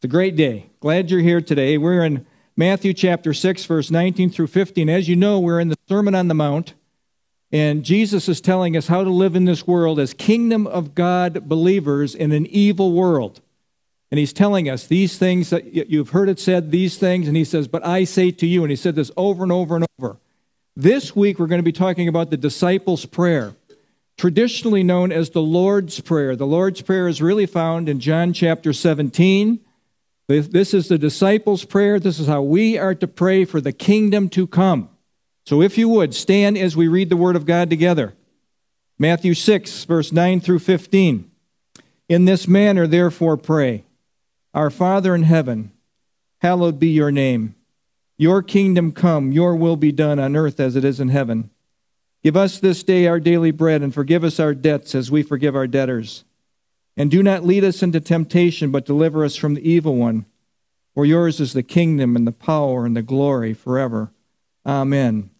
It's a great day. Glad you're here today. We're in Matthew chapter 6, verse 19 through 15. As you know, we're in the Sermon on the Mount, and Jesus is telling us how to live in this world as kingdom of God believers in an evil world. And he's telling us these things that you've heard it said, these things, and he says, But I say to you, and he said this over and over and over. This week, we're going to be talking about the disciples' prayer, traditionally known as the Lord's Prayer. The Lord's Prayer is really found in John chapter 17. This is the disciples' prayer. This is how we are to pray for the kingdom to come. So, if you would, stand as we read the Word of God together. Matthew 6, verse 9 through 15. In this manner, therefore, pray. Our Father in heaven, hallowed be your name. Your kingdom come, your will be done on earth as it is in heaven. Give us this day our daily bread, and forgive us our debts as we forgive our debtors. And do not lead us into temptation, but deliver us from the evil one. For yours is the kingdom, and the power, and the glory forever. Amen.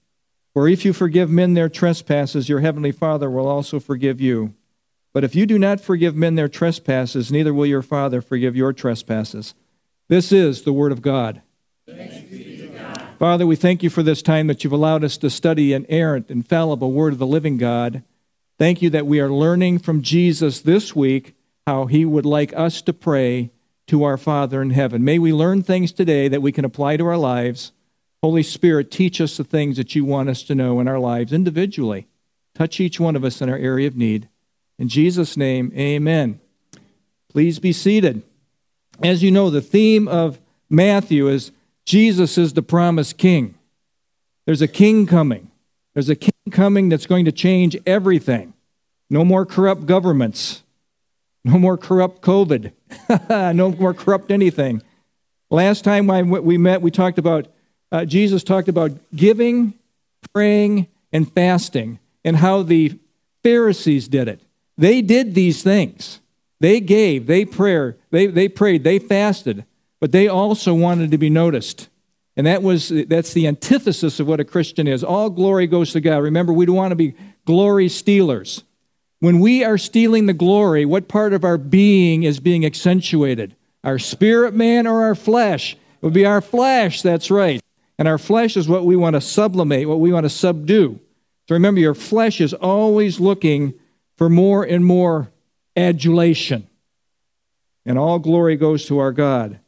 For if you forgive men their trespasses, your heavenly Father will also forgive you. But if you do not forgive men their trespasses, neither will your Father forgive your trespasses. This is the Word of God. Father, we thank you for this time that you've allowed us to study inerrant, infallible Word of the living God. Thank you that we are learning from Jesus this week how he would like us to pray to our Father in heaven. May we learn things today that we can apply to our lives. Holy Spirit, teach us the things that you want us to know in our lives individually. Touch each one of us in our area of need. In Jesus' name, amen. Please be seated. As you know, the theme of Matthew is Jesus is the promised king. There's a king coming. There's a king coming that's going to change everything. No more corrupt governments. No more corrupt COVID. no more corrupt anything. Last time we met, we talked about, uh, Jesus talked about giving, praying, and fasting, and how the Pharisees did it. They did these things. They gave, they prayed, they, they prayed, they fasted, but they also wanted to be noticed. And that was that's the antithesis of what a Christian is. All glory goes to God. Remember, we don't want to be glory stealers. When we are stealing the glory, what part of our being is being accentuated? Our spirit man or our flesh? It would be our flesh, that's right. And our flesh is what we want to sublimate, what we want to subdue. So remember, your flesh is always looking for more and more adulation. And all glory goes to our God.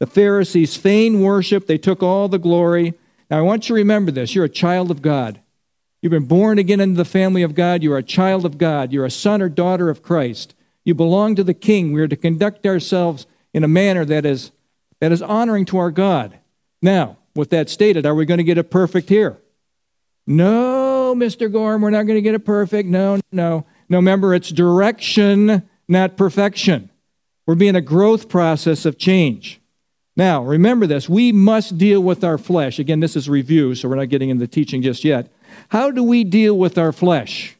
The Pharisees feigned worship, they took all the glory. Now, I want you to remember this you're a child of God. You've been born again into the family of God. You're a child of God. You're a son or daughter of Christ. You belong to the King. We are to conduct ourselves in a manner that is, that is honoring to our God. Now, with that stated, are we going to get it perfect here? No, Mr. Gorm, we're not going to get it perfect. No, no. No, remember, it's direction, not perfection. We're being a growth process of change. Now, remember this we must deal with our flesh. Again, this is review, so we're not getting into teaching just yet. How do we deal with our flesh?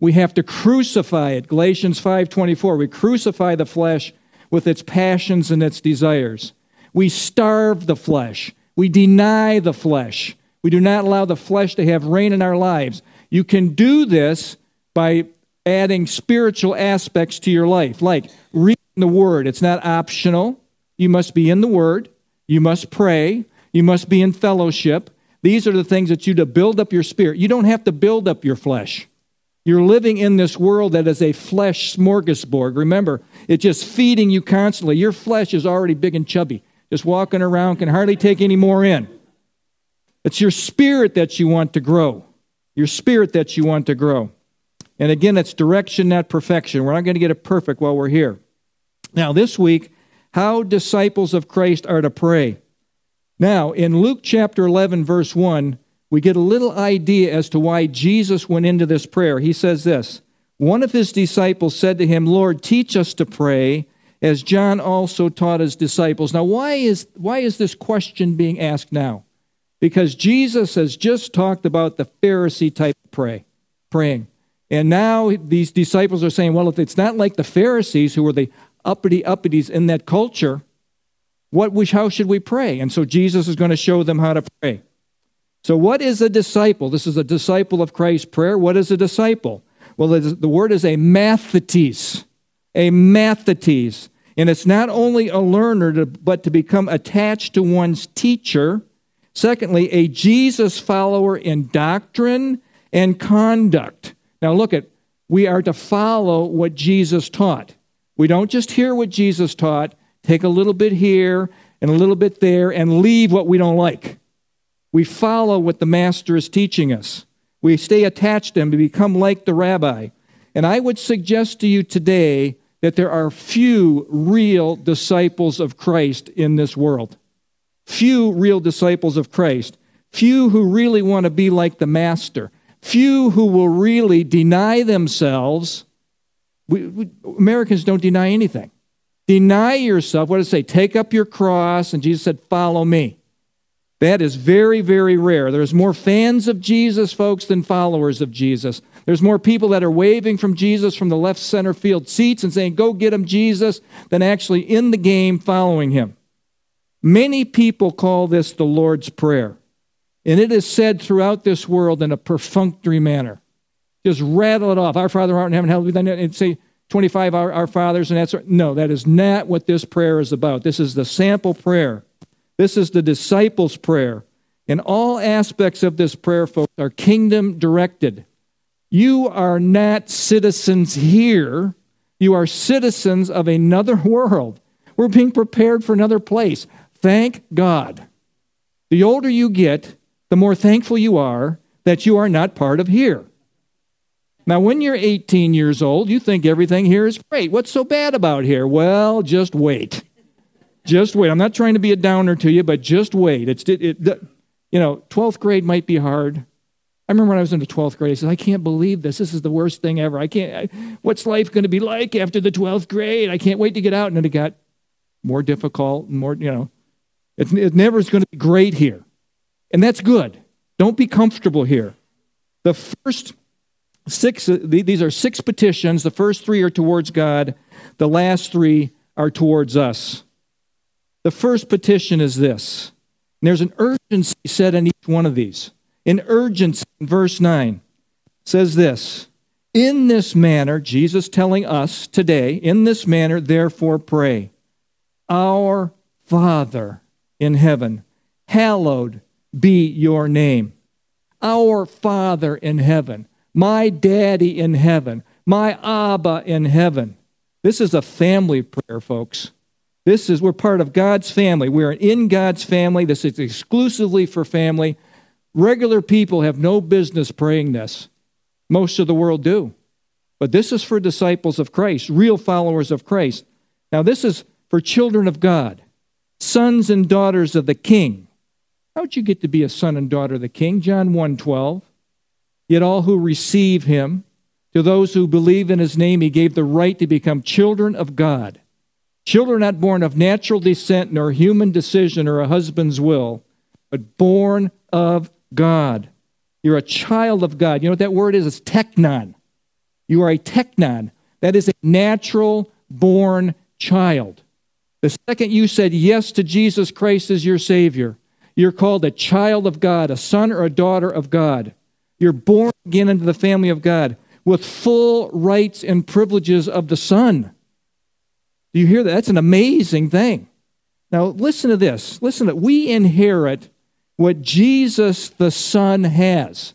We have to crucify it. Galatians 5:24. We crucify the flesh with its passions and its desires. We starve the flesh. We deny the flesh. We do not allow the flesh to have reign in our lives. You can do this by adding spiritual aspects to your life, like reading the Word. It's not optional. You must be in the Word. You must pray. You must be in fellowship. These are the things that you to build up your spirit. You don't have to build up your flesh. You're living in this world that is a flesh smorgasbord. Remember, it's just feeding you constantly. Your flesh is already big and chubby, just walking around, can hardly take any more in. It's your spirit that you want to grow. Your spirit that you want to grow. And again, it's direction, not perfection. We're not going to get it perfect while we're here. Now, this week, how disciples of Christ are to pray. Now, in Luke chapter 11, verse 1, we get a little idea as to why Jesus went into this prayer. He says this One of his disciples said to him, Lord, teach us to pray, as John also taught his disciples. Now, why is, why is this question being asked now? Because Jesus has just talked about the Pharisee type of pray, praying. And now these disciples are saying, well, if it's not like the Pharisees, who were the uppity uppities in that culture, what we, how should we pray? And so Jesus is going to show them how to pray. So, what is a disciple? This is a disciple of Christ's prayer. What is a disciple? Well, the word is a mathetes. A mathetes. And it's not only a learner, to, but to become attached to one's teacher. Secondly, a Jesus follower in doctrine and conduct. Now, look at, we are to follow what Jesus taught. We don't just hear what Jesus taught, take a little bit here and a little bit there, and leave what we don't like. We follow what the Master is teaching us. We stay attached to him to become like the rabbi. And I would suggest to you today that there are few real disciples of Christ in this world. Few real disciples of Christ. Few who really want to be like the Master. Few who will really deny themselves. We, we, Americans don't deny anything. Deny yourself. What does it say? Take up your cross. And Jesus said, Follow me. That is very, very rare. There's more fans of Jesus, folks, than followers of Jesus. There's more people that are waving from Jesus from the left center field seats and saying, Go get him, Jesus, than actually in the game following him. Many people call this the Lord's Prayer. And it is said throughout this world in a perfunctory manner. Just rattle it off. Our Father art in heaven, hallowed be thy name. And say 25 our, our fathers and that's no, that is not what this prayer is about. This is the sample prayer. This is the disciples' prayer. And all aspects of this prayer, folks, are kingdom directed. You are not citizens here. You are citizens of another world. We're being prepared for another place. Thank God. The older you get, the more thankful you are that you are not part of here. Now, when you're 18 years old, you think everything here is great. What's so bad about here? Well, just wait. Just wait. I'm not trying to be a downer to you, but just wait. It's, it, it, you know, 12th grade might be hard. I remember when I was in the 12th grade, I said, I can't believe this. This is the worst thing ever. I can't, I, what's life going to be like after the 12th grade? I can't wait to get out. And then it got more difficult and more, you know, it, it never is going to be great here. And that's good. Don't be comfortable here. The first six, uh, these are six petitions. The first three are towards God, the last three are towards us. The first petition is this. there's an urgency set in each one of these. An urgency in verse 9 says this In this manner, Jesus telling us today, in this manner, therefore pray, Our Father in heaven, hallowed be your name. Our Father in heaven, my daddy in heaven, my Abba in heaven. This is a family prayer, folks. This is, we're part of God's family. We're in God's family. This is exclusively for family. Regular people have no business praying this. Most of the world do. But this is for disciples of Christ, real followers of Christ. Now, this is for children of God, sons and daughters of the King. How'd you get to be a son and daughter of the King? John 1 12. Yet all who receive him, to those who believe in his name, he gave the right to become children of God. Children not born of natural descent, nor human decision or a husband's will, but born of God. You're a child of God. You know what that word is? It's technon. You are a technon. That is a natural born child. The second you said yes to Jesus Christ as your Savior, you're called a child of God, a son or a daughter of God. You're born again into the family of God with full rights and privileges of the Son. Do you hear that? That's an amazing thing. Now, listen to this. Listen to we inherit what Jesus the Son has.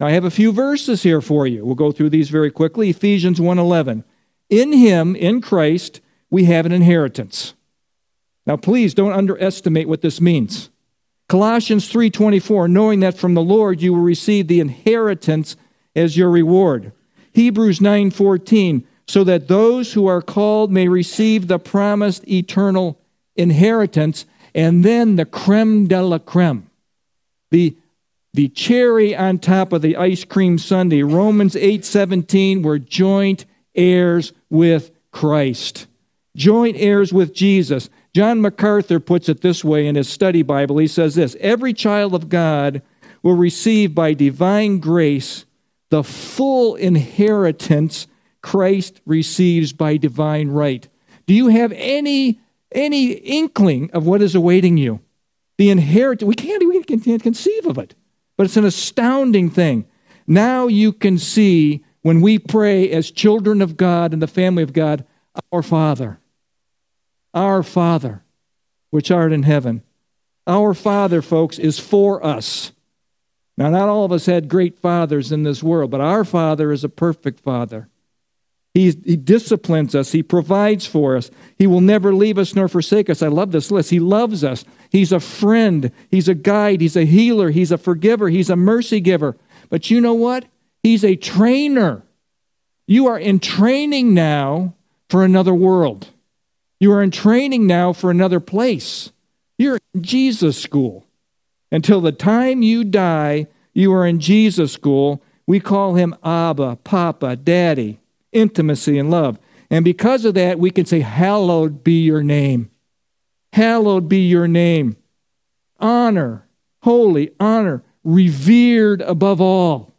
Now, I have a few verses here for you. We'll go through these very quickly. Ephesians 1:11. In him, in Christ, we have an inheritance. Now, please don't underestimate what this means. Colossians 3:24, knowing that from the Lord you will receive the inheritance as your reward. Hebrews 9:14, so that those who are called may receive the promised eternal inheritance, and then the creme de la creme, the, the cherry on top of the ice cream sundae. Romans 8:17, we're joint heirs with Christ, joint heirs with Jesus. John MacArthur puts it this way in his study Bible. He says this Every child of God will receive by divine grace the full inheritance Christ receives by divine right. Do you have any, any inkling of what is awaiting you? The inheritance, we can't, we can't conceive of it, but it's an astounding thing. Now you can see when we pray as children of God and the family of God, our Father. Our Father, which art in heaven. Our Father, folks, is for us. Now, not all of us had great fathers in this world, but our Father is a perfect Father. He, he disciplines us. He provides for us. He will never leave us nor forsake us. I love this list. He loves us. He's a friend. He's a guide. He's a healer. He's a forgiver. He's a mercy giver. But you know what? He's a trainer. You are in training now for another world. You are in training now for another place. You're in Jesus school. Until the time you die, you are in Jesus school. We call him Abba, Papa, Daddy intimacy and love. And because of that, we can say, Hallowed be your name. Hallowed be your name. Honor, holy, honor, revered above all.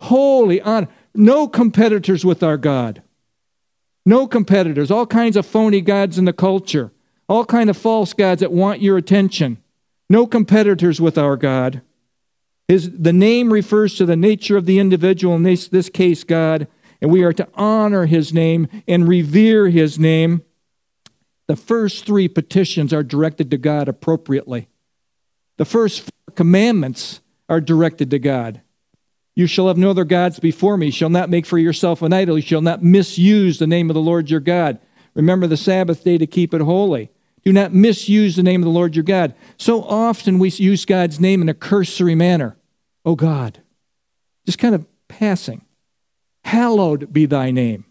Holy, honor. No competitors with our God. No competitors. All kinds of phony gods in the culture. All kind of false gods that want your attention. No competitors with our God. His, the name refers to the nature of the individual, in this, this case, God, and we are to honor his name and revere his name. The first three petitions are directed to God appropriately. The first four commandments are directed to God. You shall have no other gods before me. You shall not make for yourself an idol. You shall not misuse the name of the Lord your God. Remember the Sabbath day to keep it holy. Do not misuse the name of the Lord your God. So often we use God's name in a cursory manner. Oh God. Just kind of passing. Hallowed be thy name.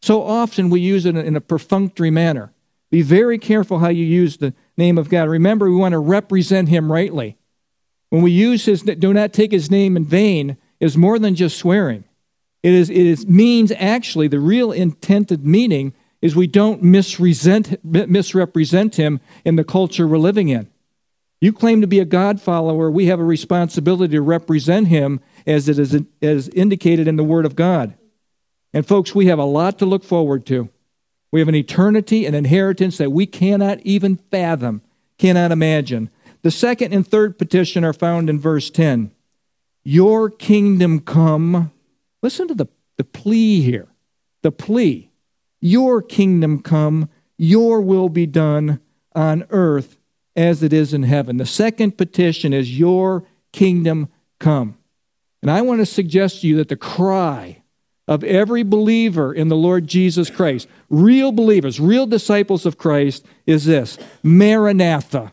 So often we use it in a perfunctory manner. Be very careful how you use the name of God. Remember, we want to represent him rightly. When we use his, do not take his name in vain, is more than just swearing. It is, it is means actually the real intended meaning is we don't misrepresent him in the culture we're living in. You claim to be a God follower, we have a responsibility to represent him as it is as indicated in the Word of God. And folks, we have a lot to look forward to. We have an eternity, an inheritance that we cannot even fathom, cannot imagine. The second and third petition are found in verse 10. Your kingdom come. Listen to the, the plea here. The plea. Your kingdom come, your will be done on earth as it is in heaven. The second petition is, Your kingdom come. And I want to suggest to you that the cry of every believer in the Lord Jesus Christ, real believers, real disciples of Christ, is this Maranatha.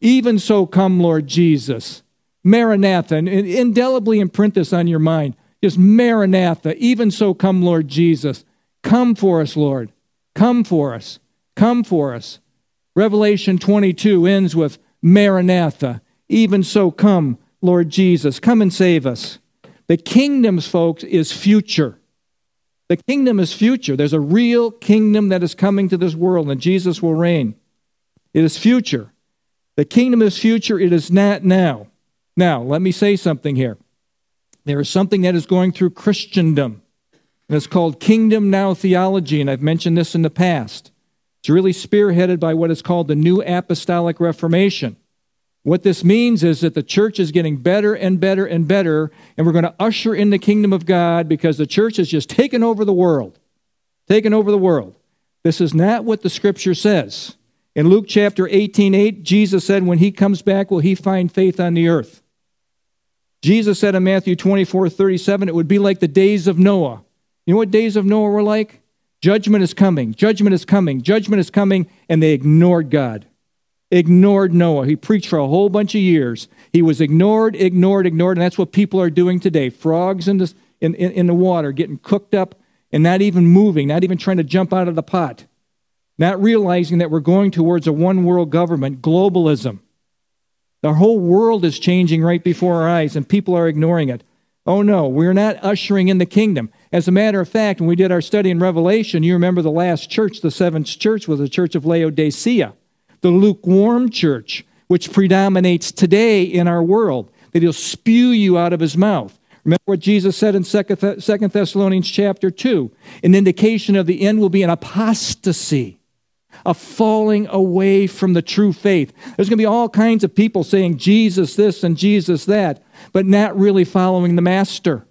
Even so, come, Lord Jesus. Maranatha. And indelibly imprint this on your mind. Just Maranatha. Even so, come, Lord Jesus. Come for us, Lord. Come for us. Come for us. Revelation 22 ends with Maranatha. Even so, come, Lord Jesus. Come and save us. The kingdoms, folks, is future. The kingdom is future. There's a real kingdom that is coming to this world, and Jesus will reign. It is future. The kingdom is future. It is not now. Now, let me say something here. There is something that is going through Christendom, and it's called kingdom now theology, and I've mentioned this in the past. It's really spearheaded by what is called the New Apostolic Reformation. What this means is that the church is getting better and better and better, and we're going to usher in the kingdom of God because the church has just taken over the world. Taken over the world. This is not what the scripture says. In Luke chapter 18, 8, Jesus said, When he comes back, will he find faith on the earth? Jesus said in Matthew 24, 37, it would be like the days of Noah. You know what days of Noah were like? Judgment is coming. Judgment is coming. Judgment is coming. And they ignored God. Ignored Noah. He preached for a whole bunch of years. He was ignored, ignored, ignored. And that's what people are doing today. Frogs in the, in, in, in the water getting cooked up and not even moving, not even trying to jump out of the pot. Not realizing that we're going towards a one world government, globalism. The whole world is changing right before our eyes, and people are ignoring it. Oh no, we're not ushering in the kingdom. As a matter of fact, when we did our study in Revelation, you remember the last church, the seventh church, was the church of Laodicea, the lukewarm church, which predominates today in our world, that he'll spew you out of his mouth. Remember what Jesus said in 2 Thessalonians chapter 2? An indication of the end will be an apostasy, a falling away from the true faith. There's going to be all kinds of people saying Jesus this and Jesus that, but not really following the Master,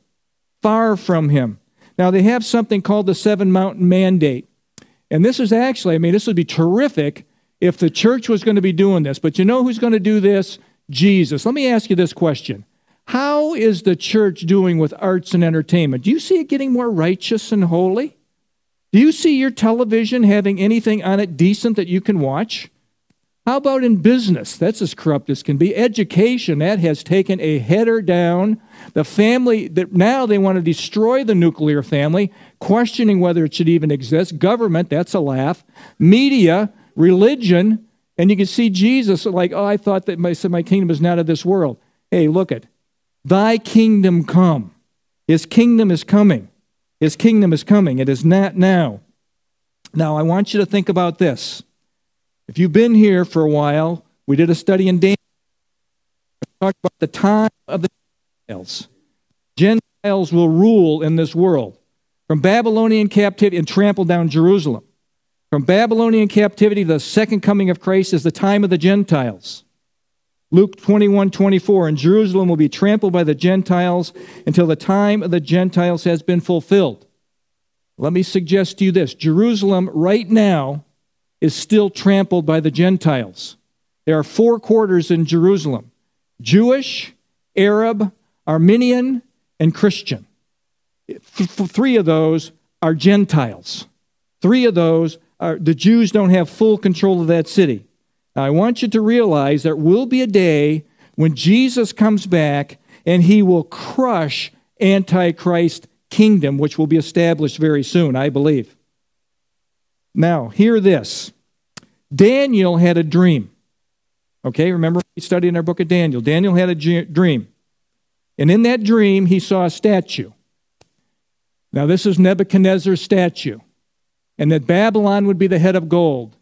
far from him. Now, they have something called the Seven Mountain Mandate. And this is actually, I mean, this would be terrific if the church was going to be doing this. But you know who's going to do this? Jesus. Let me ask you this question How is the church doing with arts and entertainment? Do you see it getting more righteous and holy? Do you see your television having anything on it decent that you can watch? How about in business? That's as corrupt as can be. Education, that has taken a header down. The family, that now they want to destroy the nuclear family, questioning whether it should even exist. Government, that's a laugh. Media, religion, and you can see Jesus like, oh, I thought that my, my kingdom is not of this world. Hey, look it. Thy kingdom come. His kingdom is coming. His kingdom is coming. It is not now. Now, I want you to think about this. If you've been here for a while, we did a study in Daniel. We talked about the time of the Gentiles. Gentiles will rule in this world. From Babylonian captivity and trample down Jerusalem. From Babylonian captivity, the second coming of Christ is the time of the Gentiles. Luke 21 24, and Jerusalem will be trampled by the Gentiles until the time of the Gentiles has been fulfilled. Let me suggest to you this Jerusalem right now is still trampled by the Gentiles. There are four quarters in Jerusalem Jewish, Arab, Armenian, and Christian. Three of those are Gentiles. Three of those are the Jews don't have full control of that city. I want you to realize there will be a day when Jesus comes back and he will crush Antichrist kingdom, which will be established very soon, I believe. Now, hear this Daniel had a dream. Okay, remember we studied in our book of Daniel. Daniel had a dream. And in that dream, he saw a statue. Now, this is Nebuchadnezzar's statue. And that Babylon would be the head of gold,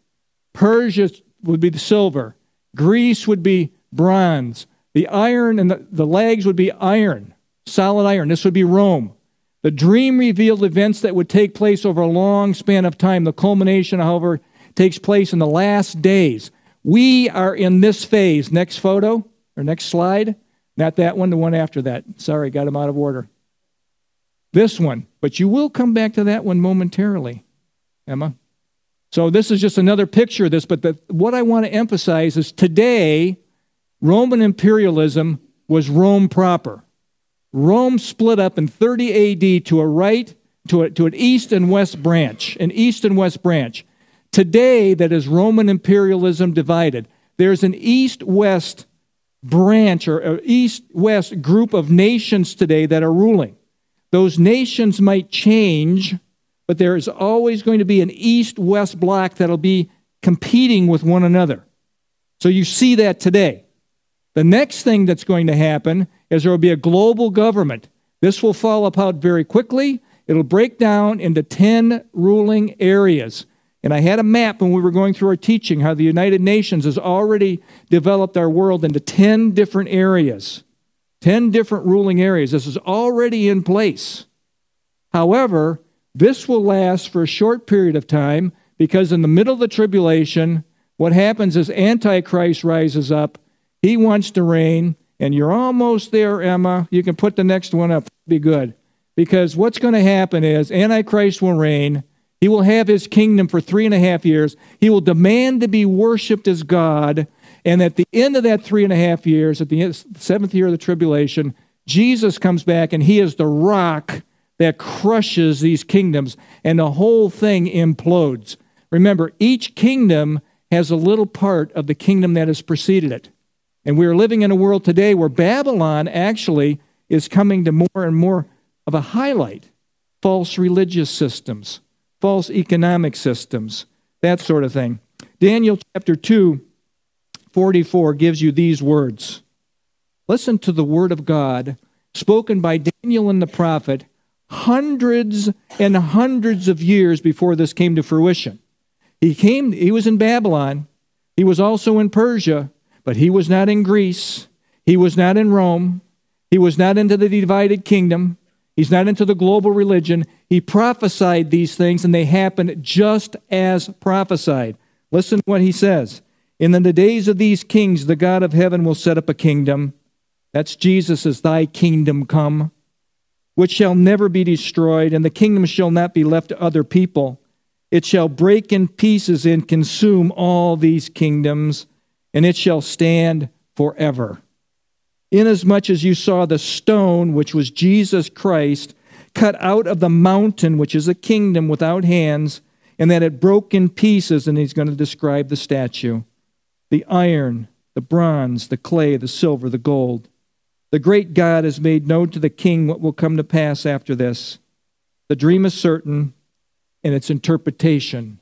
Persia would be the silver, Greece would be bronze, the iron and the, the legs would be iron, solid iron. This would be Rome. The dream revealed events that would take place over a long span of time. The culmination, however, takes place in the last days. We are in this phase. Next photo or next slide. Not that one, the one after that. Sorry, got them out of order. This one. But you will come back to that one momentarily, Emma. So this is just another picture of this. But the, what I want to emphasize is today, Roman imperialism was Rome proper. Rome split up in 30 AD to a right, to, a, to an east and west branch, an east and west branch. Today, that is Roman imperialism divided. There's an east west branch or east west group of nations today that are ruling. Those nations might change, but there is always going to be an east west block that'll be competing with one another. So you see that today. The next thing that's going to happen is there will be a global government. This will fall apart very quickly. It'll break down into 10 ruling areas. And I had a map when we were going through our teaching how the United Nations has already developed our world into 10 different areas. 10 different ruling areas. This is already in place. However, this will last for a short period of time because in the middle of the tribulation, what happens is Antichrist rises up. He wants to reign, and you're almost there, Emma. You can put the next one up. Be good. Because what's going to happen is Antichrist will reign. He will have his kingdom for three and a half years. He will demand to be worshiped as God. And at the end of that three and a half years, at the seventh year of the tribulation, Jesus comes back and he is the rock that crushes these kingdoms, and the whole thing implodes. Remember, each kingdom has a little part of the kingdom that has preceded it. And we are living in a world today where Babylon actually is coming to more and more of a highlight false religious systems, false economic systems, that sort of thing. Daniel chapter 2, 44 gives you these words. Listen to the word of God spoken by Daniel and the prophet hundreds and hundreds of years before this came to fruition. He came, he was in Babylon, he was also in Persia, but he was not in Greece, he was not in Rome, he was not into the divided kingdom, he's not into the global religion. He prophesied these things and they happened just as prophesied. Listen to what he says. In the days of these kings, the God of heaven will set up a kingdom. That's Jesus thy kingdom come which shall never be destroyed, and the kingdom shall not be left to other people. It shall break in pieces and consume all these kingdoms, and it shall stand forever. Inasmuch as you saw the stone, which was Jesus Christ, cut out of the mountain, which is a kingdom without hands, and that it broke in pieces, and he's going to describe the statue the iron, the bronze, the clay, the silver, the gold. The great God has made known to the king what will come to pass after this. The dream is certain, and its interpretation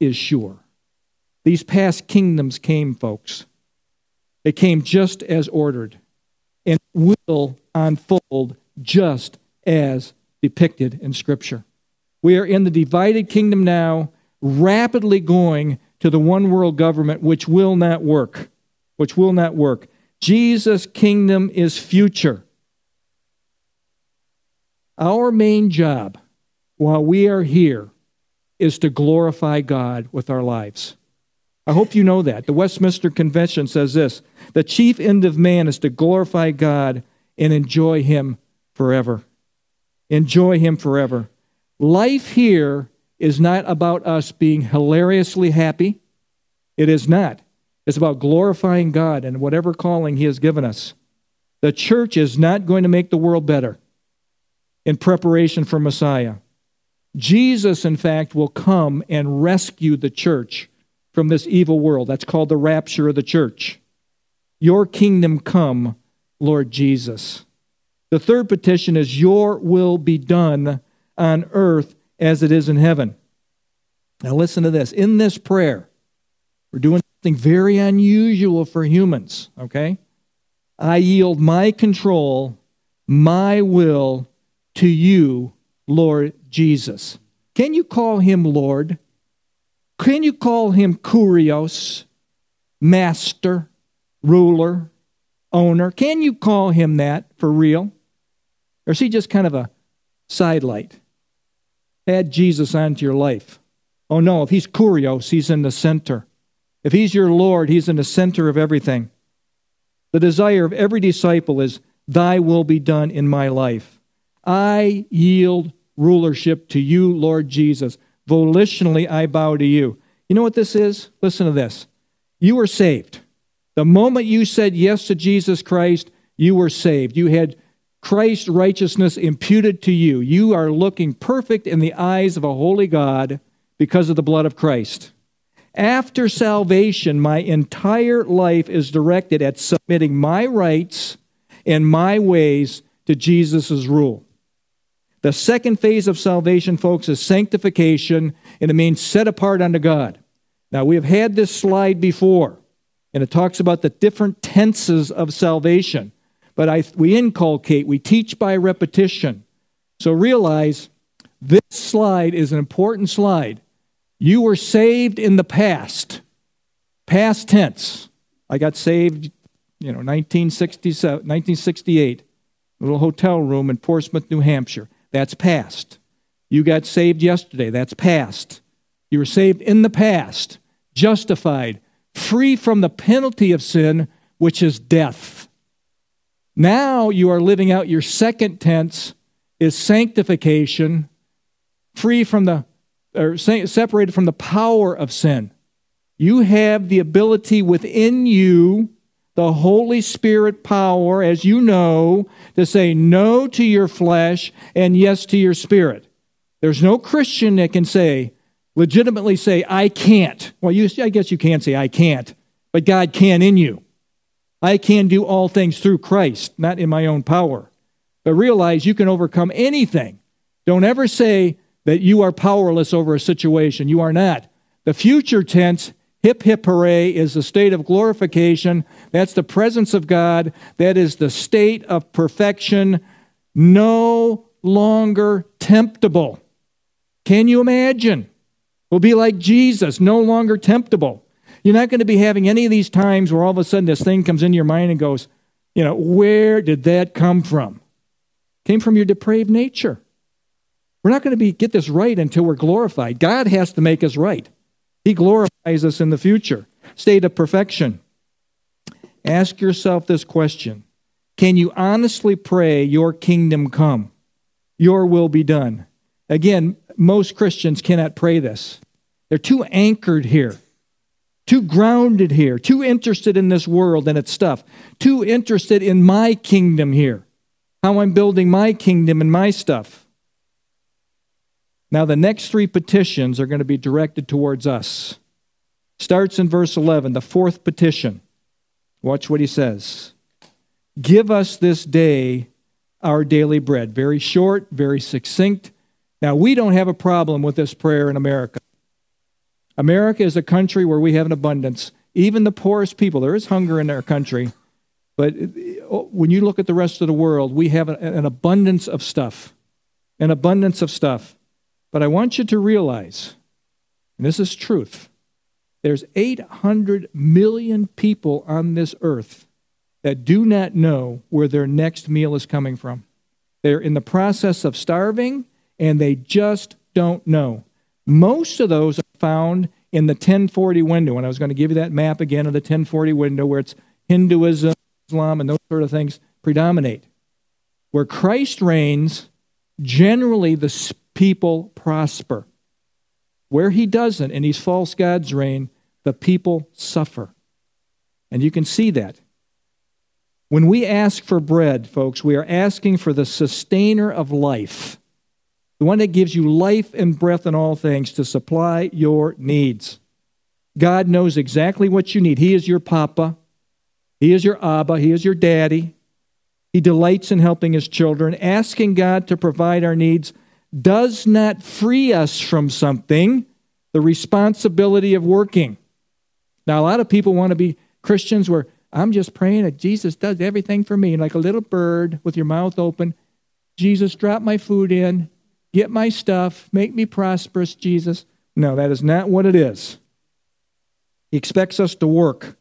is sure. These past kingdoms came, folks. They came just as ordered and will unfold just as depicted in Scripture. We are in the divided kingdom now, rapidly going to the one world government, which will not work. Which will not work. Jesus' kingdom is future. Our main job while we are here is to glorify God with our lives. I hope you know that. The Westminster Convention says this The chief end of man is to glorify God and enjoy Him forever. Enjoy Him forever. Life here is not about us being hilariously happy. It is not. It's about glorifying God and whatever calling He has given us. The church is not going to make the world better in preparation for Messiah. Jesus, in fact, will come and rescue the church from this evil world. That's called the rapture of the church. Your kingdom come, Lord Jesus. The third petition is, Your will be done on earth as it is in heaven. Now, listen to this. In this prayer, we're doing something very unusual for humans, okay? I yield my control, my will to you, Lord Jesus. Can you call him Lord? Can you call him Kurios, master, ruler, owner? Can you call him that for real? Or is he just kind of a sidelight? Add Jesus onto your life. Oh no, if he's Kurios, he's in the center. If he's your Lord, he's in the center of everything. The desire of every disciple is, Thy will be done in my life. I yield rulership to you, Lord Jesus. Volitionally, I bow to you. You know what this is? Listen to this. You were saved. The moment you said yes to Jesus Christ, you were saved. You had Christ's righteousness imputed to you. You are looking perfect in the eyes of a holy God because of the blood of Christ. After salvation, my entire life is directed at submitting my rights and my ways to Jesus' rule. The second phase of salvation, folks, is sanctification, and it means set apart unto God. Now, we have had this slide before, and it talks about the different tenses of salvation. But I, we inculcate, we teach by repetition. So realize this slide is an important slide. You were saved in the past, past tense. I got saved, you know, 1967, 1968, little hotel room in Portsmouth, New Hampshire. That's past. You got saved yesterday. That's past. You were saved in the past, justified, free from the penalty of sin, which is death. Now you are living out your second tense is sanctification, free from the or separated from the power of sin. You have the ability within you the Holy Spirit power, as you know, to say no to your flesh and yes to your spirit. There's no Christian that can say, legitimately say, I can't. Well, you, I guess you can say, I can't, but God can in you. I can do all things through Christ, not in my own power. But realize you can overcome anything. Don't ever say that you are powerless over a situation. You are not. The future tense Hip, hip, hooray is the state of glorification. That's the presence of God. That is the state of perfection, no longer temptable. Can you imagine? We'll be like Jesus, no longer temptable. You're not going to be having any of these times where all of a sudden this thing comes into your mind and goes, you know, where did that come from? Came from your depraved nature. We're not going to be get this right until we're glorified. God has to make us right. He glorifies us in the future. State of perfection. Ask yourself this question Can you honestly pray, Your kingdom come, Your will be done? Again, most Christians cannot pray this. They're too anchored here, too grounded here, too interested in this world and its stuff, too interested in my kingdom here, how I'm building my kingdom and my stuff. Now, the next three petitions are going to be directed towards us. Starts in verse 11, the fourth petition. Watch what he says Give us this day our daily bread. Very short, very succinct. Now, we don't have a problem with this prayer in America. America is a country where we have an abundance. Even the poorest people, there is hunger in our country. But oh, when you look at the rest of the world, we have an abundance of stuff. An abundance of stuff. But I want you to realize, and this is truth, there's 800 million people on this earth that do not know where their next meal is coming from. They're in the process of starving and they just don't know. Most of those are found in the 1040 window. And I was going to give you that map again of the 1040 window where it's Hinduism, Islam, and those sort of things predominate. Where Christ reigns, generally the people prosper. Where he doesn't, in these false gods reign, the people suffer. And you can see that. When we ask for bread, folks, we are asking for the sustainer of life, the one that gives you life and breath in all things to supply your needs. God knows exactly what you need. He is your papa, He is your Abba, He is your daddy. He delights in helping His children. Asking God to provide our needs does not free us from something, the responsibility of working. Now, a lot of people want to be Christians where I'm just praying that Jesus does everything for me. Like a little bird with your mouth open, Jesus, drop my food in, get my stuff, make me prosperous, Jesus. No, that is not what it is. He expects us to work.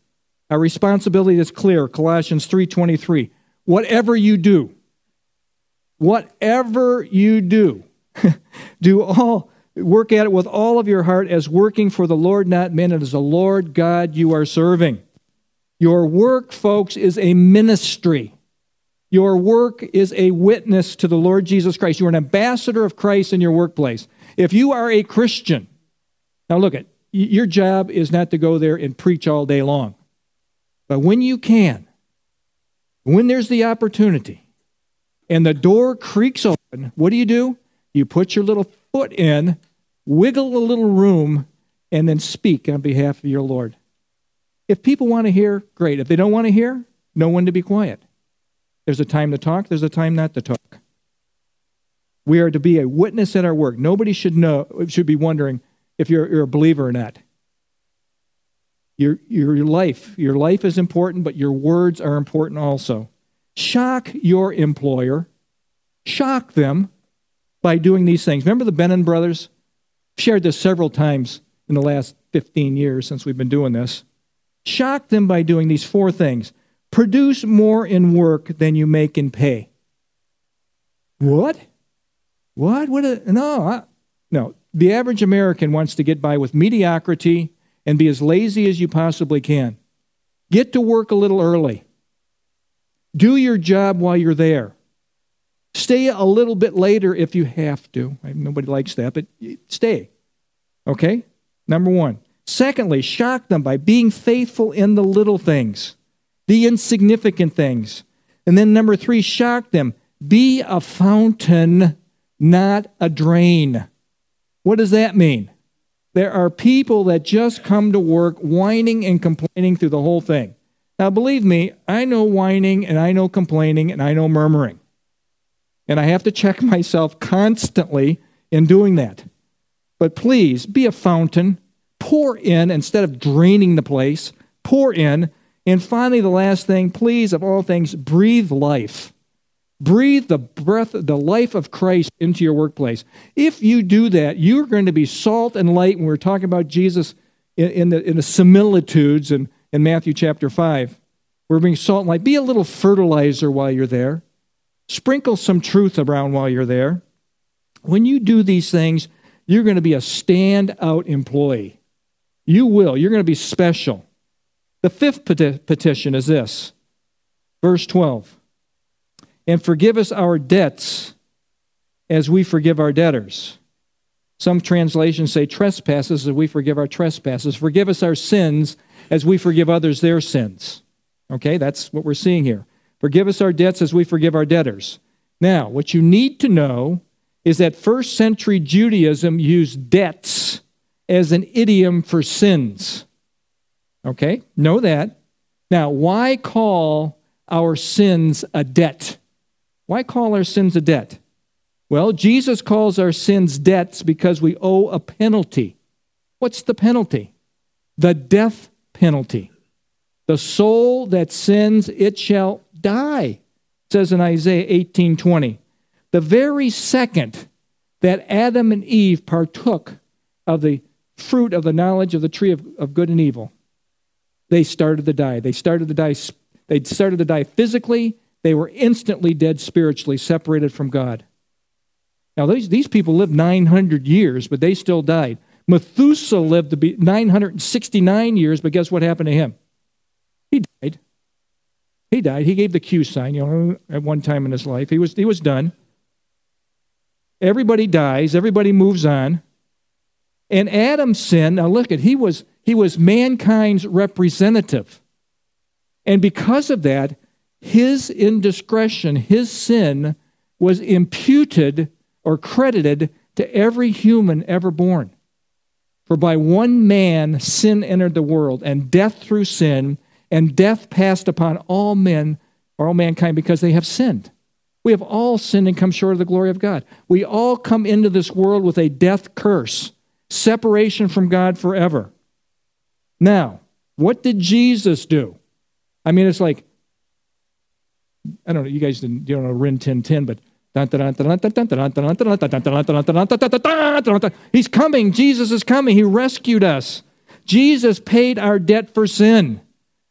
Our responsibility is clear, Colossians 3:23. Whatever you do, whatever you do, do all work at it with all of your heart as working for the Lord, not men. It is the Lord God you are serving. Your work, folks, is a ministry. Your work is a witness to the Lord Jesus Christ. You're an ambassador of Christ in your workplace. If you are a Christian, now look at your job is not to go there and preach all day long. But when you can, when there's the opportunity, and the door creaks open, what do you do? You put your little foot in, wiggle a little room, and then speak on behalf of your Lord. If people want to hear, great. If they don't want to hear, know when to be quiet. There's a time to talk, there's a time not to talk. We are to be a witness at our work. Nobody should know should be wondering if you're, you're a believer or not. Your, your life, your life is important, but your words are important also. Shock your employer. Shock them by doing these things. Remember the Bennon brothers? Shared this several times in the last 15 years since we've been doing this. Shock them by doing these four things produce more in work than you make in pay. What? What? What? A, no, I, no. The average American wants to get by with mediocrity and be as lazy as you possibly can. Get to work a little early. Do your job while you're there. Stay a little bit later if you have to. Nobody likes that, but stay. Okay? Number one. Secondly, shock them by being faithful in the little things, the insignificant things. And then number three, shock them. Be a fountain, not a drain. What does that mean? There are people that just come to work whining and complaining through the whole thing. Now, believe me, I know whining and I know complaining and I know murmuring. And I have to check myself constantly in doing that. But please be a fountain, pour in instead of draining the place, pour in. And finally, the last thing, please, of all things, breathe life. Breathe the breath, the life of Christ into your workplace. If you do that, you're going to be salt and light. When we're talking about Jesus in, in the, in the similitudes in, in Matthew chapter 5, we're being salt and light. Be a little fertilizer while you're there. Sprinkle some truth around while you're there. When you do these things, you're going to be a standout employee. You will. You're going to be special. The fifth petition is this verse 12 And forgive us our debts as we forgive our debtors. Some translations say trespasses as we forgive our trespasses. Forgive us our sins as we forgive others their sins. Okay, that's what we're seeing here. Forgive us our debts as we forgive our debtors. Now, what you need to know is that first century Judaism used debts as an idiom for sins. Okay, know that. Now, why call our sins a debt? Why call our sins a debt? Well, Jesus calls our sins debts because we owe a penalty. What's the penalty? The death penalty. The soul that sins, it shall die, says in Isaiah 18:20. The very second that Adam and Eve partook of the fruit of the knowledge of the tree of, of good and evil, they started to die. They started to die. They started to die physically. They were instantly dead spiritually, separated from God. Now, these, these people lived 900 years, but they still died. Methuselah lived to be 969 years, but guess what happened to him? He died. He died. He gave the Q sign, you know, at one time in his life. He was, he was done. Everybody dies, everybody moves on. And Adam's sin, now look at he was he was mankind's representative. And because of that, his indiscretion, his sin was imputed or credited to every human ever born. For by one man sin entered the world, and death through sin, and death passed upon all men or all mankind because they have sinned. We have all sinned and come short of the glory of God. We all come into this world with a death curse, separation from God forever. Now, what did Jesus do? I mean, it's like, I don't know, you guys didn't, you don't know Rin Tin Tin, but He's coming. Jesus is coming. He rescued us. Jesus paid our debt for sin.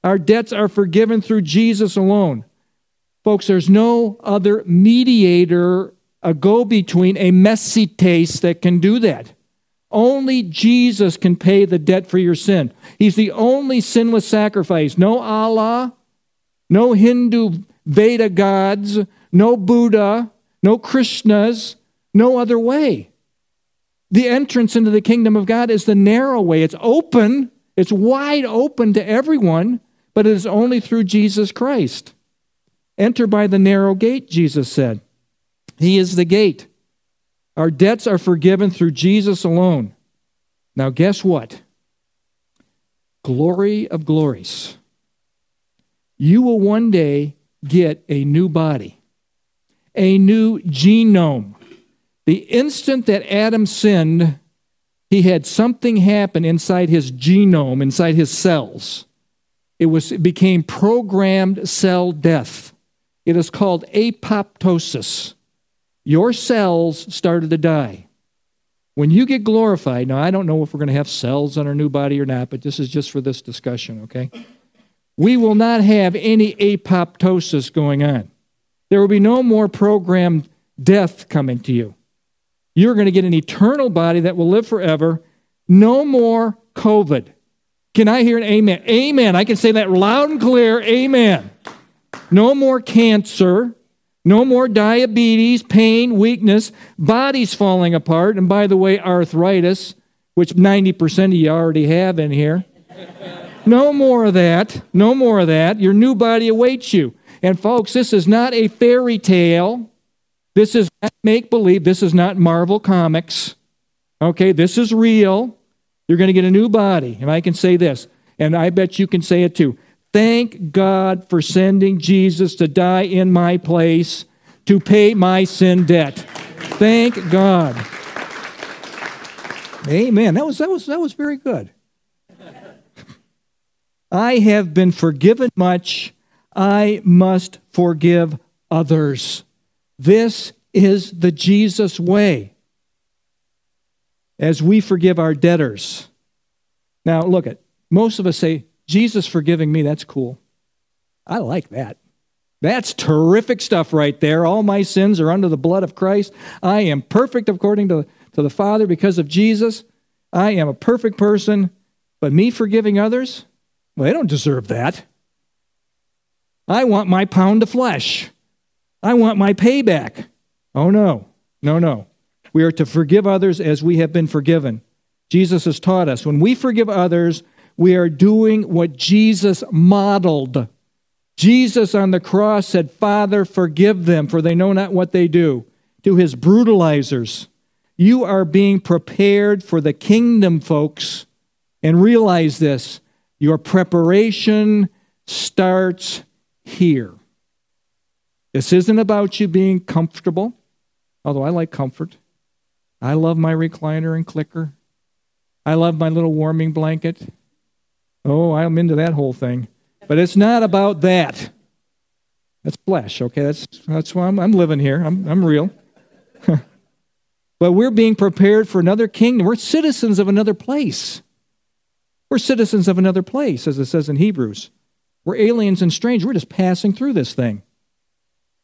Our debts are forgiven through Jesus alone. Folks, there's no other mediator, a go between, a mesites that can do that. Only Jesus can pay the debt for your sin. He's the only sinless sacrifice. No Allah, no Hindu Veda gods, no Buddha, no Krishnas, no other way. The entrance into the kingdom of God is the narrow way. It's open, it's wide open to everyone, but it is only through Jesus Christ. Enter by the narrow gate, Jesus said. He is the gate. Our debts are forgiven through Jesus alone. Now, guess what? Glory of glories. You will one day get a new body a new genome. The instant that Adam sinned, he had something happen inside his genome, inside his cells. It, was, it became programmed cell death. It is called apoptosis. Your cells started to die. When you get glorified, now I don't know if we're going to have cells on our new body or not, but this is just for this discussion, okay? We will not have any apoptosis going on. There will be no more programmed death coming to you. You're going to get an eternal body that will live forever. No more COVID. Can I hear an amen? Amen. I can say that loud and clear. Amen. No more cancer. No more diabetes, pain, weakness, bodies falling apart. And by the way, arthritis, which 90% of you already have in here. No more of that. No more of that. Your new body awaits you. And folks, this is not a fairy tale. This is make believe. This is not Marvel Comics. Okay, this is real. You're going to get a new body. And I can say this, and I bet you can say it too. Thank God for sending Jesus to die in my place to pay my sin debt. Thank God. Amen. That was that was that was very good. I have been forgiven much I must forgive others. This is the Jesus way. As we forgive our debtors. Now, look at most of us say, Jesus forgiving me, that's cool. I like that. That's terrific stuff right there. All my sins are under the blood of Christ. I am perfect according to, to the Father because of Jesus. I am a perfect person. But me forgiving others? Well, they don't deserve that. I want my pound of flesh. I want my payback. Oh, no. No, no. We are to forgive others as we have been forgiven. Jesus has taught us when we forgive others, we are doing what Jesus modeled. Jesus on the cross said, Father, forgive them, for they know not what they do. To his brutalizers, you are being prepared for the kingdom, folks. And realize this your preparation starts here. This isn't about you being comfortable, although I like comfort. I love my recliner and clicker. I love my little warming blanket. Oh, I'm into that whole thing. But it's not about that. That's flesh, okay? That's, that's why I'm, I'm living here. I'm, I'm real. but we're being prepared for another kingdom. We're citizens of another place. We're citizens of another place, as it says in Hebrews. We're aliens and strangers. We're just passing through this thing.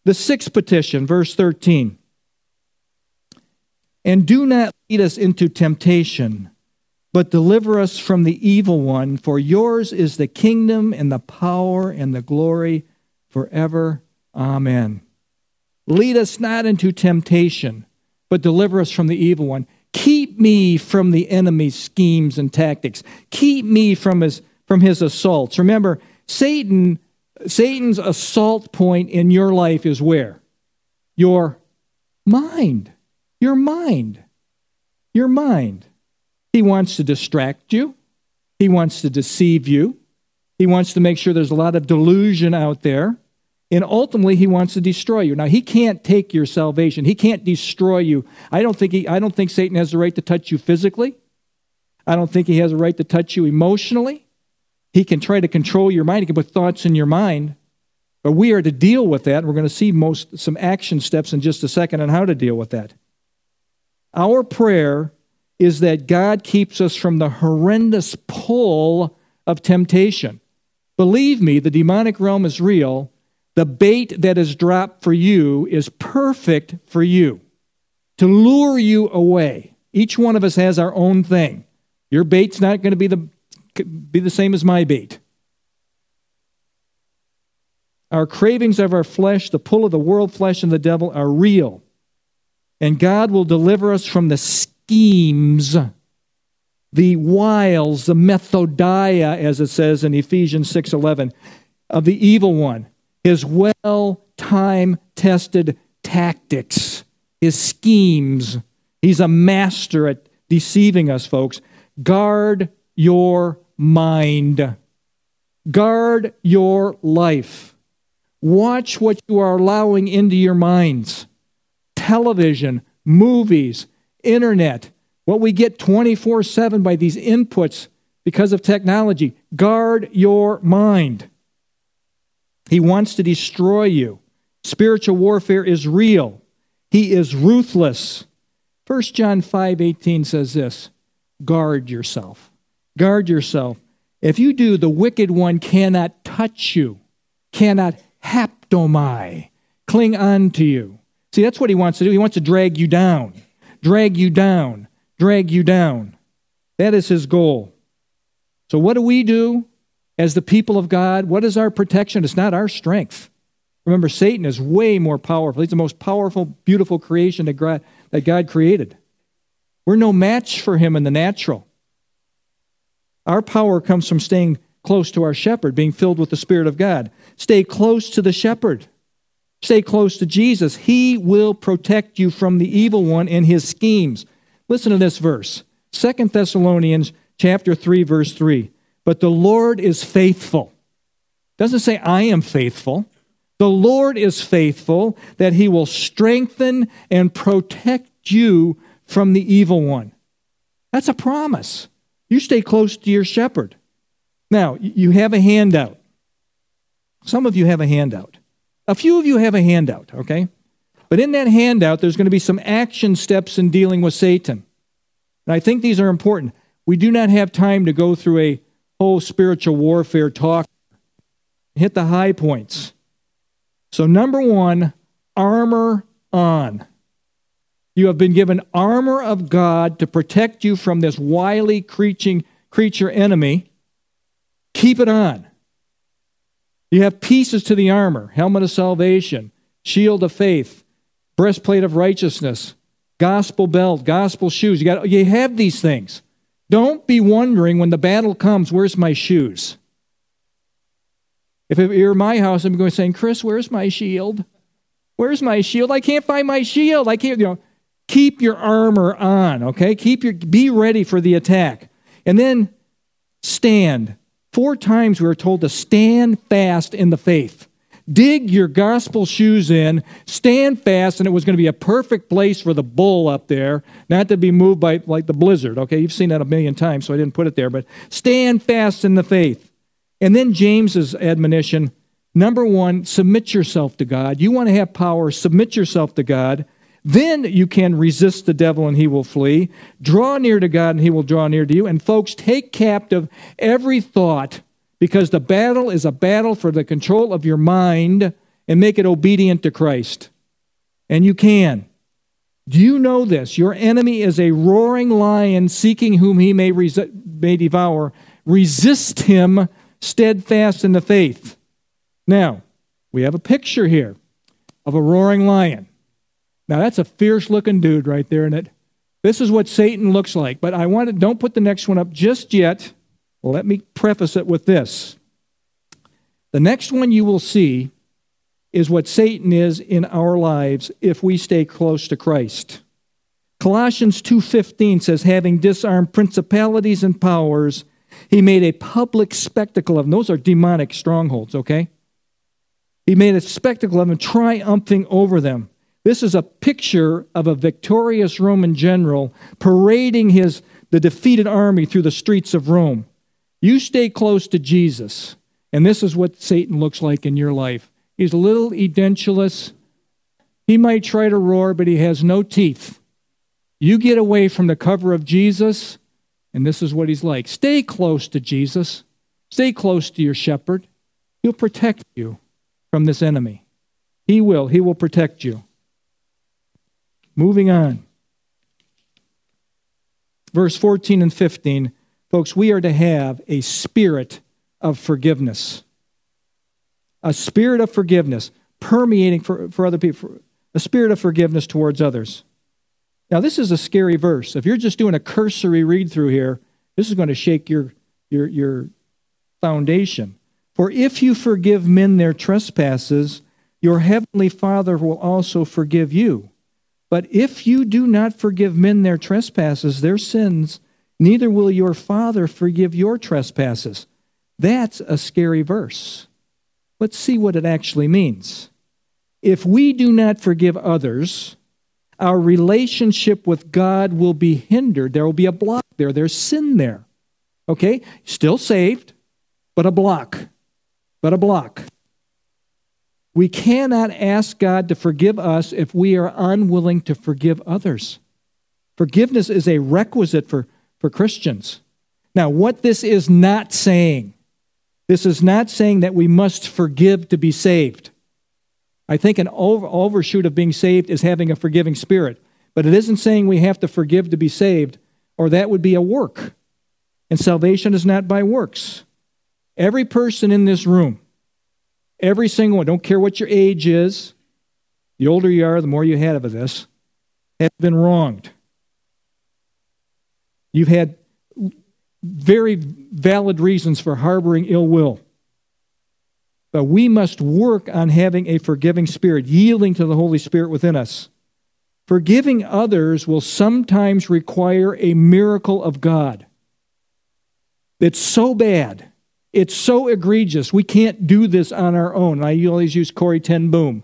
The sixth petition, verse 13. And do not lead us into temptation, but deliver us from the evil one. For yours is the kingdom and the power and the glory forever. Amen. Lead us not into temptation, but deliver us from the evil one. Keep me from the enemy's schemes and tactics. Keep me from his, from his assaults. Remember, Satan, Satan's assault point in your life is where? Your mind. Your mind. Your mind. He wants to distract you. He wants to deceive you. He wants to make sure there's a lot of delusion out there. And ultimately, he wants to destroy you. Now, he can't take your salvation. He can't destroy you. I don't think, he, I don't think Satan has the right to touch you physically. I don't think he has a right to touch you emotionally. He can try to control your mind. He can put thoughts in your mind. But we are to deal with that. We're going to see most some action steps in just a second on how to deal with that. Our prayer is that God keeps us from the horrendous pull of temptation. Believe me, the demonic realm is real. The bait that is dropped for you is perfect for you to lure you away. Each one of us has our own thing. Your bait's not going to be the, be the same as my bait. Our cravings of our flesh, the pull of the world, flesh, and the devil are real. And God will deliver us from the schemes, the wiles, the methodia, as it says in Ephesians 6:11, of the evil one. His well time tested tactics, his schemes. He's a master at deceiving us, folks. Guard your mind. Guard your life. Watch what you are allowing into your minds television, movies, internet, what we get 24 7 by these inputs because of technology. Guard your mind. He wants to destroy you. Spiritual warfare is real. He is ruthless. 1 John 5:18 says this, guard yourself. Guard yourself. If you do, the wicked one cannot touch you, cannot haptomai, cling on to you. See, that's what he wants to do. He wants to drag you down, drag you down, drag you down. That is his goal. So, what do we do as the people of God? What is our protection? It's not our strength. Remember, Satan is way more powerful. He's the most powerful, beautiful creation that God, that God created. We're no match for him in the natural. Our power comes from staying close to our shepherd, being filled with the Spirit of God. Stay close to the shepherd. Stay close to Jesus. He will protect you from the evil one and his schemes. Listen to this verse. Second Thessalonians chapter 3 verse 3. But the Lord is faithful. Doesn't say I am faithful. The Lord is faithful that he will strengthen and protect you from the evil one. That's a promise. You stay close to your shepherd. Now, you have a handout. Some of you have a handout. A few of you have a handout, okay? But in that handout, there's going to be some action steps in dealing with Satan. And I think these are important. We do not have time to go through a whole spiritual warfare talk, hit the high points. So, number one, armor on. You have been given armor of God to protect you from this wily creature, enemy. Keep it on. You have pieces to the armor helmet of salvation, shield of faith, breastplate of righteousness, gospel belt, gospel shoes. You got you have these things. Don't be wondering when the battle comes, where's my shoes? If you're in my house, I'm going to saying, Chris, where's my shield? Where's my shield? I can't find my shield. I can't, you know, keep your armor on, okay? Keep your be ready for the attack. And then stand. Four times we were told to stand fast in the faith. Dig your gospel shoes in, stand fast, and it was going to be a perfect place for the bull up there, not to be moved by like the blizzard. Okay, you've seen that a million times, so I didn't put it there, but stand fast in the faith. And then James's admonition number one, submit yourself to God. You want to have power, submit yourself to God. Then you can resist the devil and he will flee. Draw near to God and he will draw near to you. And folks, take captive every thought because the battle is a battle for the control of your mind and make it obedient to Christ. And you can. Do you know this? Your enemy is a roaring lion seeking whom he may, resi- may devour. Resist him steadfast in the faith. Now, we have a picture here of a roaring lion. Now, that's a fierce looking dude right there, and it. This is what Satan looks like. But I want to, don't put the next one up just yet. Let me preface it with this. The next one you will see is what Satan is in our lives if we stay close to Christ. Colossians 2:15 says having disarmed principalities and powers he made a public spectacle of them. Those are demonic strongholds, okay? He made a spectacle of them triumphing over them. This is a picture of a victorious Roman general parading his the defeated army through the streets of Rome. You stay close to Jesus, and this is what Satan looks like in your life. He's a little edentulous. He might try to roar, but he has no teeth. You get away from the cover of Jesus, and this is what he's like. Stay close to Jesus. Stay close to your shepherd. He'll protect you from this enemy. He will. He will protect you. Moving on. Verse 14 and 15 Folks, we are to have a spirit of forgiveness. A spirit of forgiveness permeating for, for other people, a spirit of forgiveness towards others. Now, this is a scary verse. If you're just doing a cursory read through here, this is going to shake your, your, your foundation. For if you forgive men their trespasses, your heavenly Father will also forgive you. But if you do not forgive men their trespasses, their sins, neither will your Father forgive your trespasses. That's a scary verse. Let's see what it actually means. If we do not forgive others, our relationship with God will be hindered. There will be a block there. There's sin there. Okay? Still saved, but a block. But a block. We cannot ask God to forgive us if we are unwilling to forgive others. Forgiveness is a requisite for for Christians. Now, what this is not saying, this is not saying that we must forgive to be saved. I think an over, overshoot of being saved is having a forgiving spirit, but it isn't saying we have to forgive to be saved, or that would be a work. And salvation is not by works. Every person in this room, every single one, don't care what your age is, the older you are, the more you had of this, has been wronged. You've had very valid reasons for harboring ill will. But we must work on having a forgiving spirit, yielding to the Holy Spirit within us. Forgiving others will sometimes require a miracle of God. It's so bad. It's so egregious. We can't do this on our own. I always use Corrie ten Boom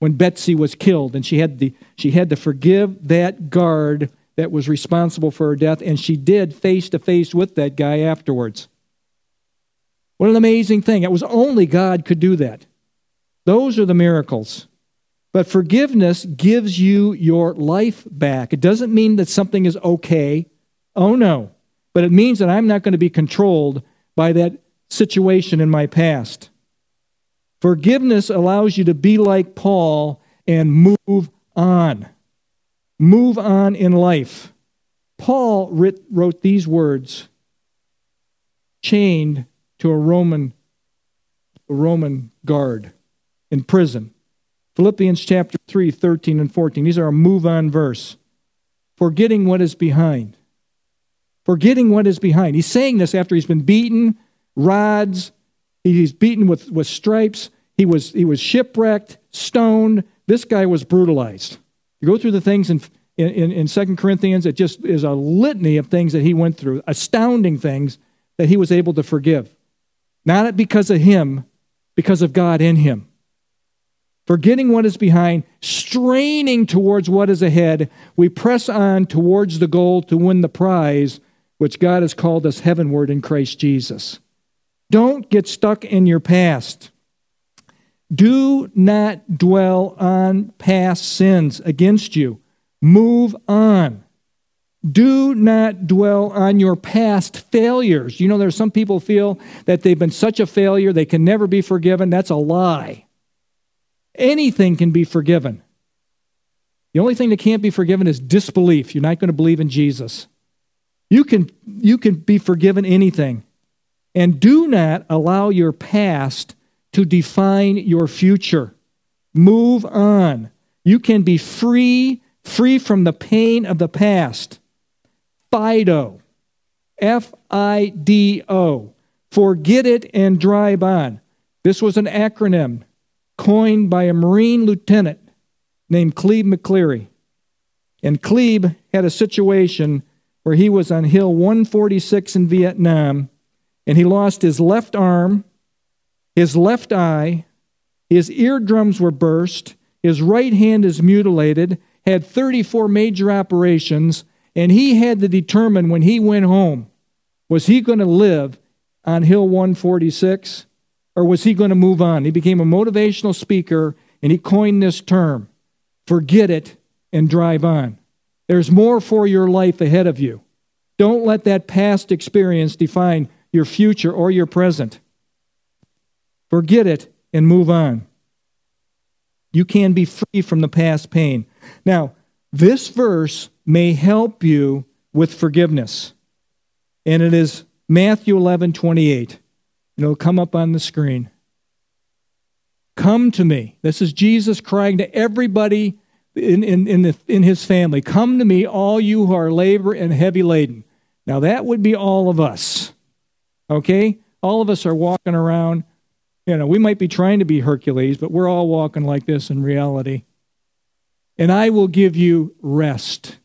when Betsie was killed, and she had, the, she had to forgive that guard that was responsible for her death, and she did face to face with that guy afterwards. What an amazing thing. It was only God could do that. Those are the miracles. But forgiveness gives you your life back. It doesn't mean that something is okay. Oh, no. But it means that I'm not going to be controlled by that situation in my past. Forgiveness allows you to be like Paul and move on move on in life. Paul writ, wrote these words chained to a Roman, a Roman guard in prison. Philippians chapter 3, 13 and 14. These are a move on verse. forgetting what is behind. Forgetting what is behind. He's saying this after he's been beaten, rods, he's beaten with, with stripes, he was, he was shipwrecked, stoned. This guy was brutalized. You go through the things in, in, in 2 Corinthians, it just is a litany of things that he went through, astounding things that he was able to forgive. Not because of him, because of God in him. Forgetting what is behind, straining towards what is ahead, we press on towards the goal to win the prize which God has called us heavenward in Christ Jesus. Don't get stuck in your past. Do not dwell on past sins against you. Move on. Do not dwell on your past failures. You know, there's some people feel that they've been such a failure they can never be forgiven. That's a lie. Anything can be forgiven. The only thing that can't be forgiven is disbelief. You're not going to believe in Jesus. You can, you can be forgiven anything. And do not allow your past to define your future. Move on. You can be free, free from the pain of the past. FIDO. F I D O. Forget it and drive on. This was an acronym coined by a Marine lieutenant named Clebe McClary. And Clebe had a situation where he was on Hill 146 in Vietnam, and he lost his left arm, his left eye, his eardrums were burst, his right hand is mutilated, had 34 major operations, and he had to determine when he went home was he going to live on Hill 146 or was he going to move on? He became a motivational speaker and he coined this term forget it and drive on. There's more for your life ahead of you. Don't let that past experience define your future or your present. Forget it and move on. You can be free from the past pain. Now, this verse may help you with forgiveness. And it is Matthew 11 28. It'll come up on the screen. Come to me. This is Jesus crying to everybody in, in, in, the, in his family. Come to me, all you who are labor and heavy laden. Now, that would be all of us. Okay? All of us are walking around. You know, we might be trying to be Hercules, but we're all walking like this in reality. And I will give you rest.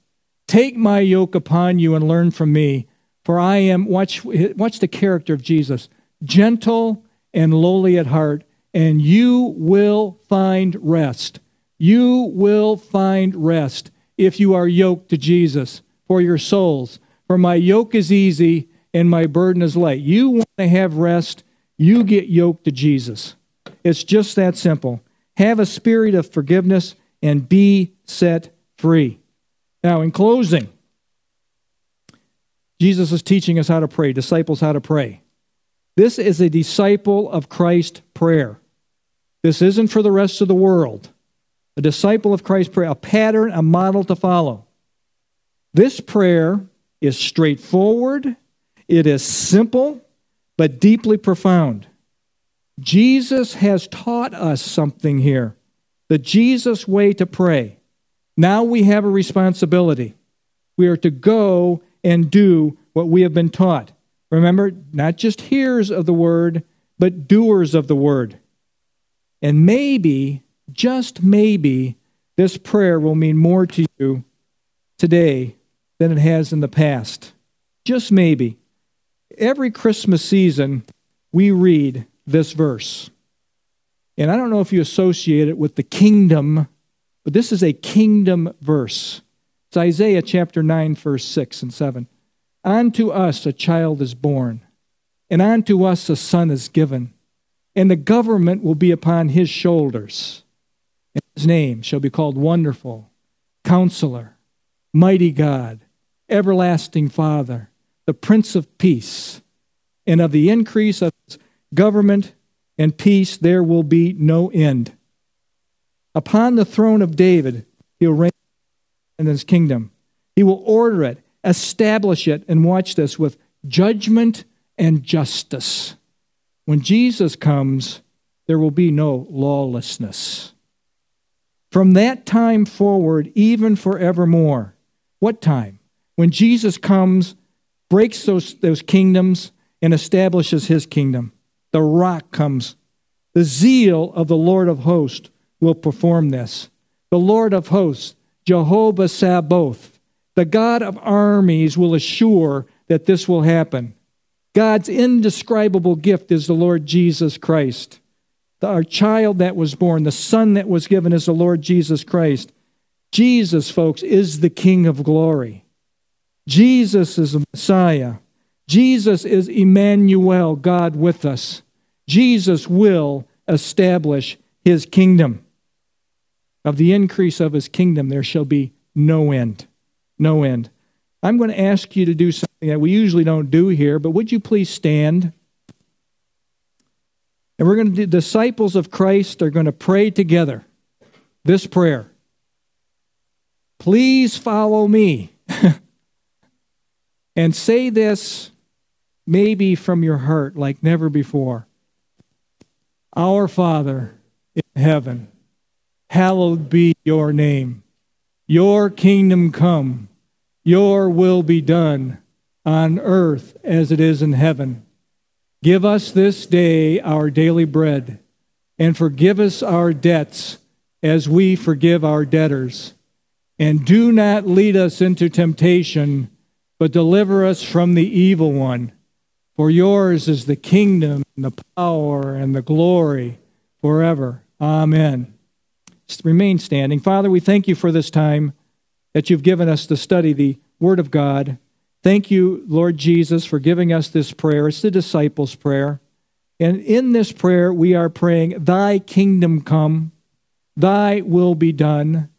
Take my yoke upon you and learn from me, for I am, watch, watch the character of Jesus, gentle and lowly at heart, and you will find rest. You will find rest if you are yoked to Jesus for your souls. For my yoke is easy and my burden is light. You want to have rest, you get yoked to Jesus. It's just that simple. Have a spirit of forgiveness and be set free. Now, in closing, Jesus is teaching us how to pray, disciples how to pray. This is a disciple of Christ prayer. This isn't for the rest of the world. A disciple of Christ prayer, a pattern, a model to follow. This prayer is straightforward, it is simple, but deeply profound. Jesus has taught us something here the Jesus way to pray. Now we have a responsibility. We are to go and do what we have been taught. Remember, not just hearers of the word, but doers of the word. And maybe, just maybe, this prayer will mean more to you today than it has in the past. Just maybe. Every Christmas season, we read this verse. And I don't know if you associate it with the kingdom, but this is a kingdom verse. It's Isaiah chapter 9, verse 6 and 7. Unto us a child is born, and unto us a son is given, and the government will be upon his shoulders. And his name shall be called Wonderful, Counselor, Mighty God, Everlasting Father, the Prince of Peace. And of the increase of his government and peace there will be no end. Upon the throne of David, he'll reign in his kingdom. He will order it establish it, and watch this, with judgment and justice. When Jesus comes, there will be no lawlessness. From that time forward, even forevermore, What time? When Jesus comes, breaks those, those kingdoms, and establishes his kingdom. The rock comes. The zeal of the Lord of hosts will perform this. The Lord of hosts, Jehovah Sabaoth, the God of armies, will assure that this will happen. God's indescribable gift is the Lord Jesus Christ. The, our child that was born, the son that was given is the Lord Jesus Christ. Jesus, folks, is the King of glory. Jesus is the Messiah. Jesus is Emmanuel, God with us. Jesus will establish his kingdom. Of the increase of his kingdom, there shall be no end. No end. I'm going to ask you to do something that we usually don't do here, but would you please stand? And we're going to do, disciples of Christ are going to pray together this prayer. Please follow me. And say this maybe from your heart like never before. Our Father in heaven, hallowed be your name. Your kingdom come your will be done on earth as it is in heaven. Give us this day our daily bread, and forgive us our debts as we forgive our debtors. And do not lead us into temptation, but deliver us from the evil one. For yours is the kingdom, and the power, and the glory forever. Amen. Remain standing. Father, we thank you for this time that you've given us to study the Word of God. Thank you, Lord Jesus, for giving us this prayer. It's the disciples' prayer. And in this prayer, we are praying, Thy kingdom come, Thy will be done.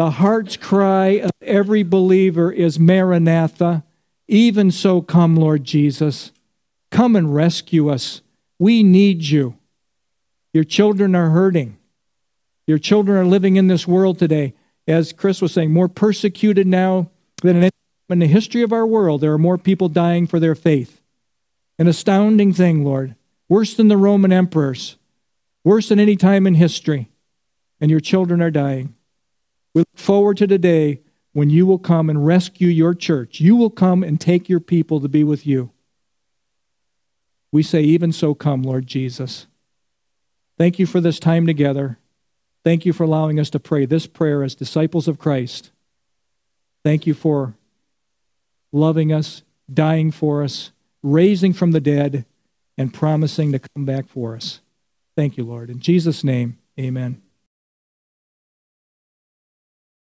The heart's cry of every believer is Maranatha. Even so, come, Lord Jesus. Come and rescue us. We need you. Your children are hurting. Your children are living in this world today as Chris was saying, more persecuted now than in the history of our world. There are more people dying for their faith. An astounding thing, Lord. Worse than the Roman emperors, worse than any time in history. And your children are dying. We look forward to the day when you will come and rescue your church. You will come and take your people to be with you. We say, even so, come, Lord Jesus. Thank you for this time together. Thank you for allowing us to pray this prayer as disciples of Christ. Thank you for loving us, dying for us, raising from the dead, and promising to come back for us. Thank you, Lord. In Jesus' name, amen.